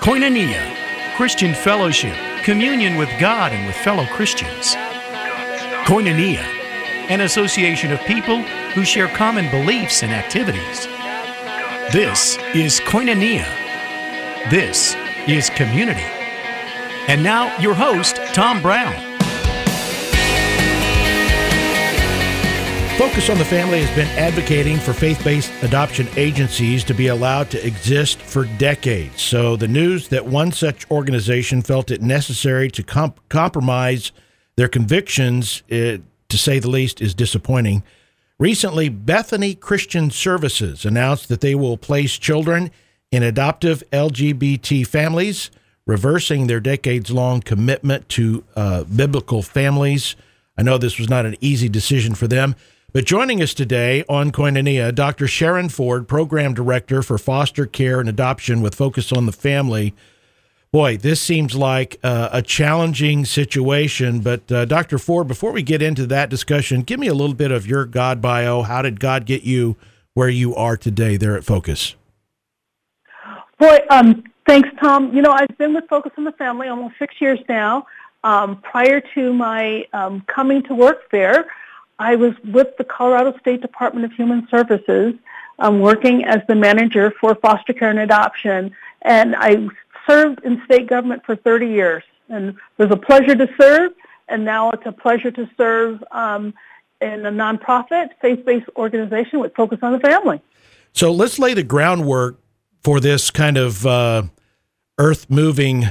Koinonia, Christian fellowship, communion with God and with fellow Christians. Koinonia, an association of people who share common beliefs and activities. This is Koinonia. This is community. And now, your host, Tom Brown. Focus on the Family has been advocating for faith based adoption agencies to be allowed to exist for decades. So, the news that one such organization felt it necessary to comp- compromise their convictions, it, to say the least, is disappointing. Recently, Bethany Christian Services announced that they will place children in adoptive LGBT families, reversing their decades long commitment to uh, biblical families. I know this was not an easy decision for them. But joining us today on Koinonia, Dr. Sharen Ford, Program Director for Foster Care and Adoption with Focus on the Family. Boy, this seems like uh, a challenging situation. But uh, Dr. Ford, before we get into that discussion, give me a little bit of your God bio. How did God get you where you are today there at Focus? Boy, um, thanks, Tom. You know, I've been with Focus on the Family almost six years now. Um, prior to my um, coming to work there, I was with the Colorado State Department of Human Services um, working as the manager for foster care and adoption. And I served in state government for 30 years. And it was a pleasure to serve. And now it's a pleasure to serve um, in a nonprofit, faith-based organization with focus on the family. So let's lay the groundwork for this kind of uh, earth-moving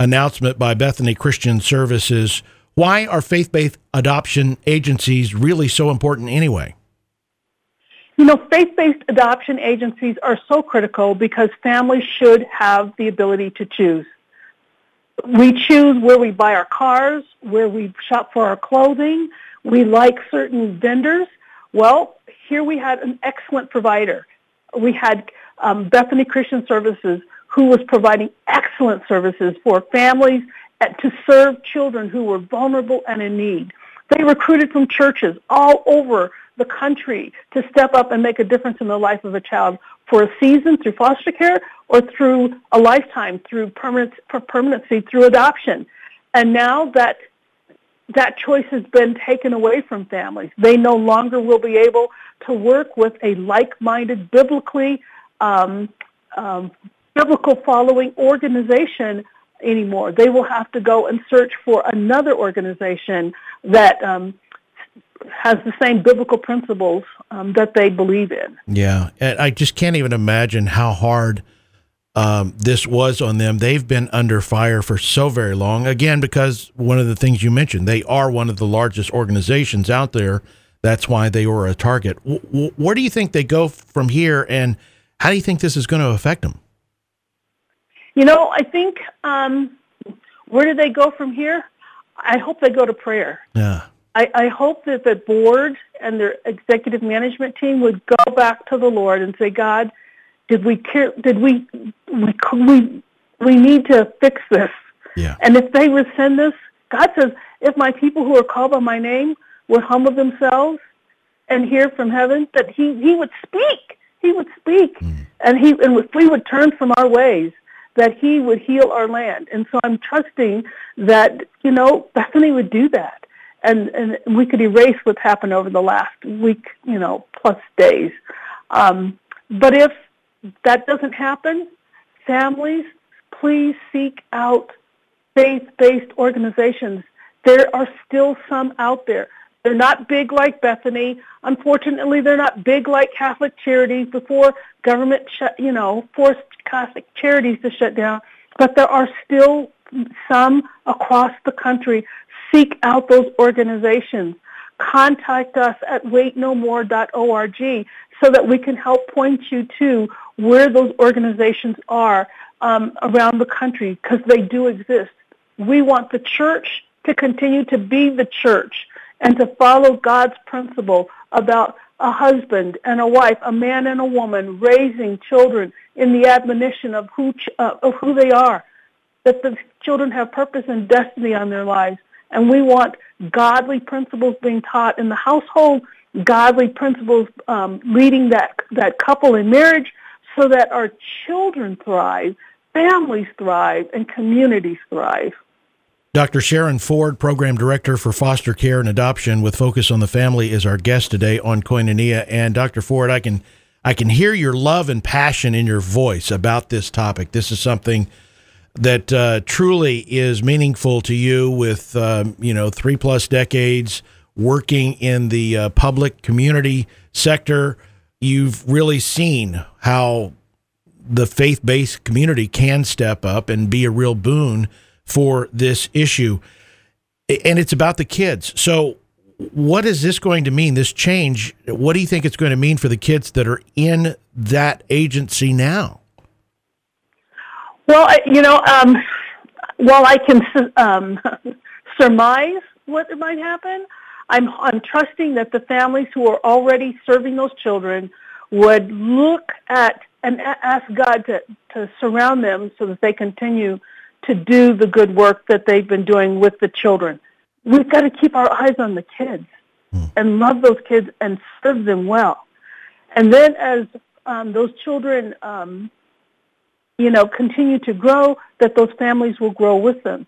announcement by Bethany Christian Services why are faith based adoption agencies really so important anyway? You know, faith based adoption agencies are so critical because families should have the ability to choose. We choose where we buy our cars, where we shop for our clothing. We like certain vendors. Well, here we had an excellent provider. We had um, Bethany Christian Services who was providing excellent services for families to serve children who were vulnerable and in need. They recruited from churches all over the country to step up and make a difference in the life of a child for a season through foster care or through a lifetime through permanent, permanency through adoption. And now that that choice has been taken away from families. They no longer will be able to work with a like-minded, biblically, um, um, biblical following organization anymore. They will have to go and search for another organization that um, has the same biblical principles um, that they believe in. Yeah, and I just can't even imagine how hard um, this was on them. They've been under fire for so very long. Again, because one of the things you mentioned, they are one of the largest organizations out there. That's why they were a target. W- where do you think they go from here, and how do you think this is going to affect them? You know, I think um, where do they go from here? I hope they go to prayer. Yeah. I, I hope that the board and their executive management team would go back to the Lord and say, God, did we care, did we we we we need to fix this? Yeah. And if they rescind this, God says, if my people who are called by my name would humble themselves and hear from heaven, that He He would speak. He would speak, mm. and He and if we would turn from our ways, that he would heal our land. And so I'm trusting that, you know, Bethany would do that. And, and we could erase what's happened over the last week, you know, plus days. Um, but if that doesn't happen, families, please seek out faith-based organizations. There are still some out there. They're not big like Bethany. Unfortunately, they're not big like Catholic Charities before government, shut, you know, forced Catholic Charities to shut down. But there are still some across the country. Seek out those organizations. Contact us at waitnomore.org so that we can help point you to where those organizations are um, around the country because they do exist. We want the church to continue to be the church and to follow God's principle about a husband and a wife, a man and a woman raising children in the admonition of who, uh, of who they are, that the children have purpose and destiny on their lives. And we want godly principles being taught in the household, godly principles um, leading that, that couple in marriage so that our children thrive families thrive and communities thrive. Dr. Sharen Ford, Program Director for Foster Care and Adoption with Focus on the Family, is our guest today on Koinonia. And Dr. Ford, I can I can hear your love and passion in your voice about this topic. This is something that uh, truly is meaningful to you with um, you know three plus decades working in the uh, public community sector. You've really seen how the faith based community can step up and be a real boon for this issue. And it's about the kids. So, what is this going to mean? This change, what do you think it's going to mean for the kids that are in that agency now? Well, you know, um, while I can um, surmise what might happen, I'm, I'm trusting that the families who are already serving those children would look at and ask God to, to surround them so that they continue to do the good work that they've been doing with the children. We've got to keep our eyes on the kids mm. and love those kids and serve them well. And then as um, those children, um, you know, continue to grow, that those families will grow with them.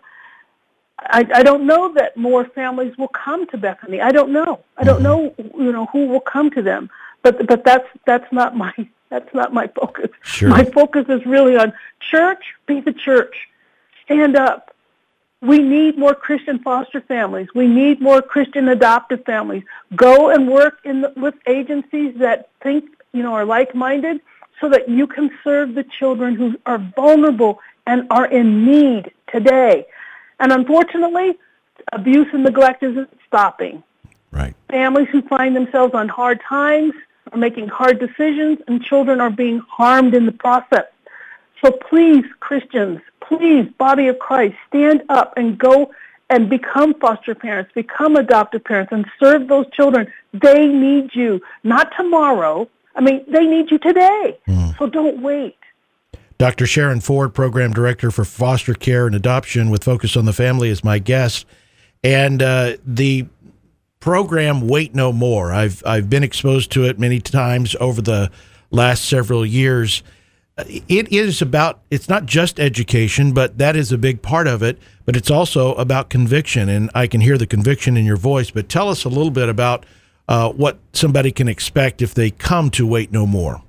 I, I don't know that more families will come to Bethany. I don't know. I don't mm-hmm. know, you know, who will come to them. But but that's that's not my that's not my focus. Sure. My focus is really on church. Be the church. Stand up. We need more Christian foster families. We need more Christian adoptive families. Go and work in the, with agencies that think, you know, are like-minded so that you can serve the children who are vulnerable and are in need today. And unfortunately, abuse and neglect isn't stopping. Right. Families who find themselves on hard times are making hard decisions and children are being harmed in the process. So please, Christians, please, body of Christ, stand up and go and become foster parents, become adoptive parents, and serve those children. They need you, not tomorrow. I mean, they need you today. Mm. So don't wait. Dr. Sharen Ford, Program Director for Foster Care and Adoption with Focus on the Family, is my guest. And uh, the program Wait No More, I've, I've been exposed to it many times over the last several years it is about it's not just education but that is a big part of it but it's also about conviction. And i can hear the conviction in your voice but tell us a little bit about uh, what somebody can expect if they come to wait no more.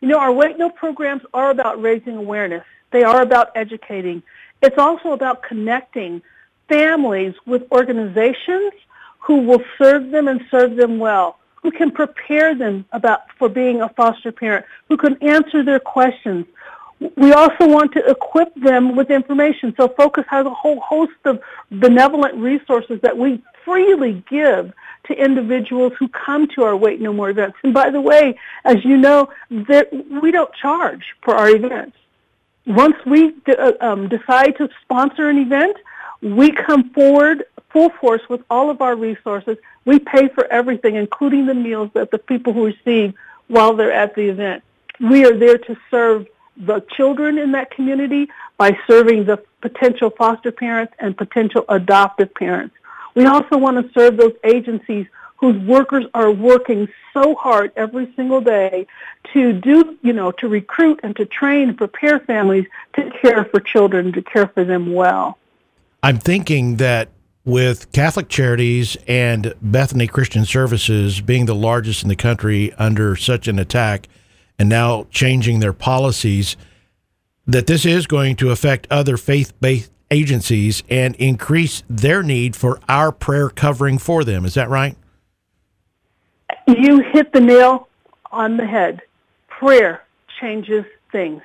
You know our wait no programs are about raising awareness. They are about educating. It's also about connecting families with organizations who will serve them and serve them well who can prepare them about for being a foster parent, who can answer their questions. We also want to equip them with information. So Focus has a whole host of benevolent resources that we freely give to individuals who come to our Wait No More events. And by the way, as you know, that we don't charge for our events. Once we uh, um, decide to sponsor an event, we come forward full force with all of our resources. We pay for everything, including the meals that the people who receive while they're at the event. We are there to serve the children in that community by serving the potential foster parents and potential adoptive parents. We also want to serve those agencies whose workers are working so hard every single day to do, you know, to recruit and to train and prepare families to care for children, to care for them well. I'm thinking that with Catholic Charities and Bethany Christian Services being the largest in the country under such an attack and now changing their policies, that this is going to affect other faith based agencies and increase their need for our prayer covering for them. Is that right? You hit the nail on the head. Prayer changes things.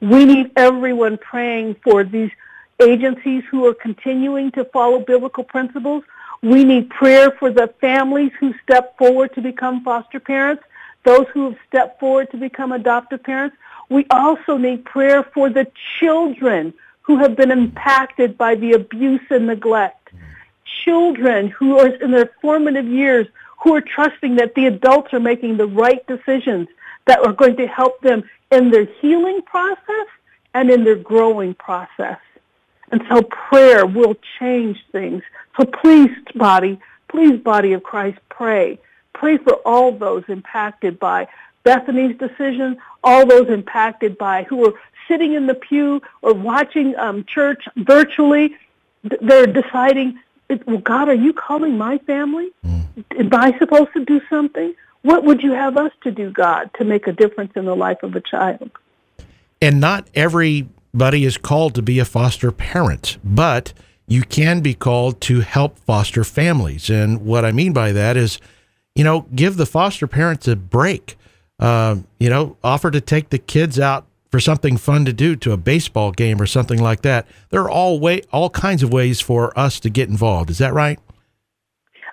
We need everyone praying for these agencies who are continuing to follow biblical principles. We need prayer for the families who step forward to become foster parents, those who have stepped forward to become adoptive parents. We also need prayer for the children who have been impacted by the abuse and neglect. Children who are in their formative years who are trusting that the adults are making the right decisions that are going to help them in their healing process and in their growing process. And so prayer will change things. So please, body, please, body of Christ, pray. Pray for all those impacted by Bethany's decision, all those impacted by who are sitting in the pew or watching um, church virtually, they're deciding, well, God, are you calling my family? Mm. Am I supposed to do something? What would you have us to do, God, to make a difference in the life of a child? And not everybody is called to be a foster parent, but you can be called to help foster families. And what I mean by that is, you know, give the foster parents a break. Uh, you know, offer to take the kids out for something fun to do to a baseball game or something like that. There are all way all kinds of ways for us to get involved. Is that right?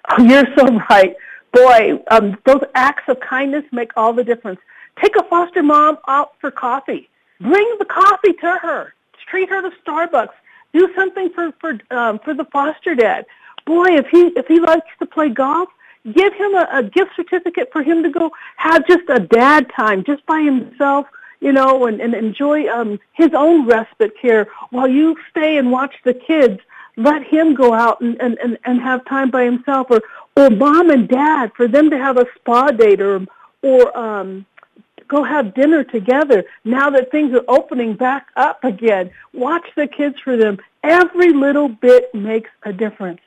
Oh, you're so right. Boy, um, those acts of kindness make all the difference. Take a foster mom out for coffee. Bring the coffee to her. Treat her to Starbucks. Do something for for um, for the foster dad. Boy, if he if he likes to play golf, give him a, a gift certificate for him to go have just a dad time just by himself you know, and, and enjoy um, his own respite care while you stay and watch the kids. Let him go out and, and, and, and have time by himself, or or mom and dad for them to have a spa date, or or um, go have dinner together. Now that things are opening back up again, watch the kids for them. Every little bit makes a difference.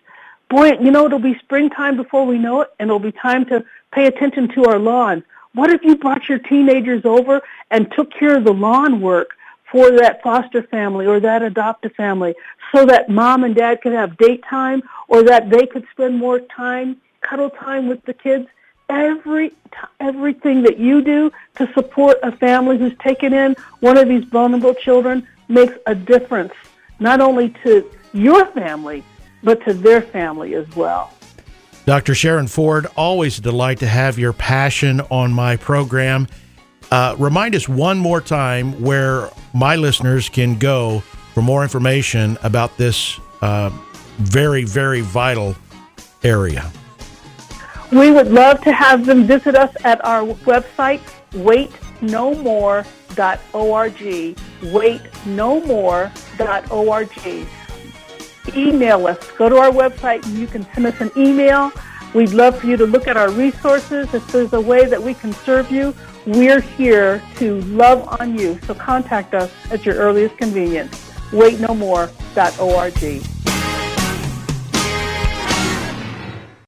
Boy, you know it'll be springtime before we know it, and it'll be time to pay attention to our lawn. What if you brought your teenagers over and took care of the lawn work for that foster family or that adoptive family so that mom and dad could have date time or that they could spend more time, cuddle time with the kids? Every everything that you do to support a family who's taken in one of these vulnerable children makes a difference, not only to your family, but to their family as well. Dr. Sharen Ford, always a delight to have your passion on my program. Uh, remind us one more time where my listeners can go for more information about this uh, very, very vital area. We would love to have them visit us at our website, waitnomore.org. Waitnomore.org email us. Go to our website and you can send us an email. We'd love for you to look at our resources. If there's a way that we can serve you, we're here to love on you. So contact us at your earliest convenience. WaitNoMore.org.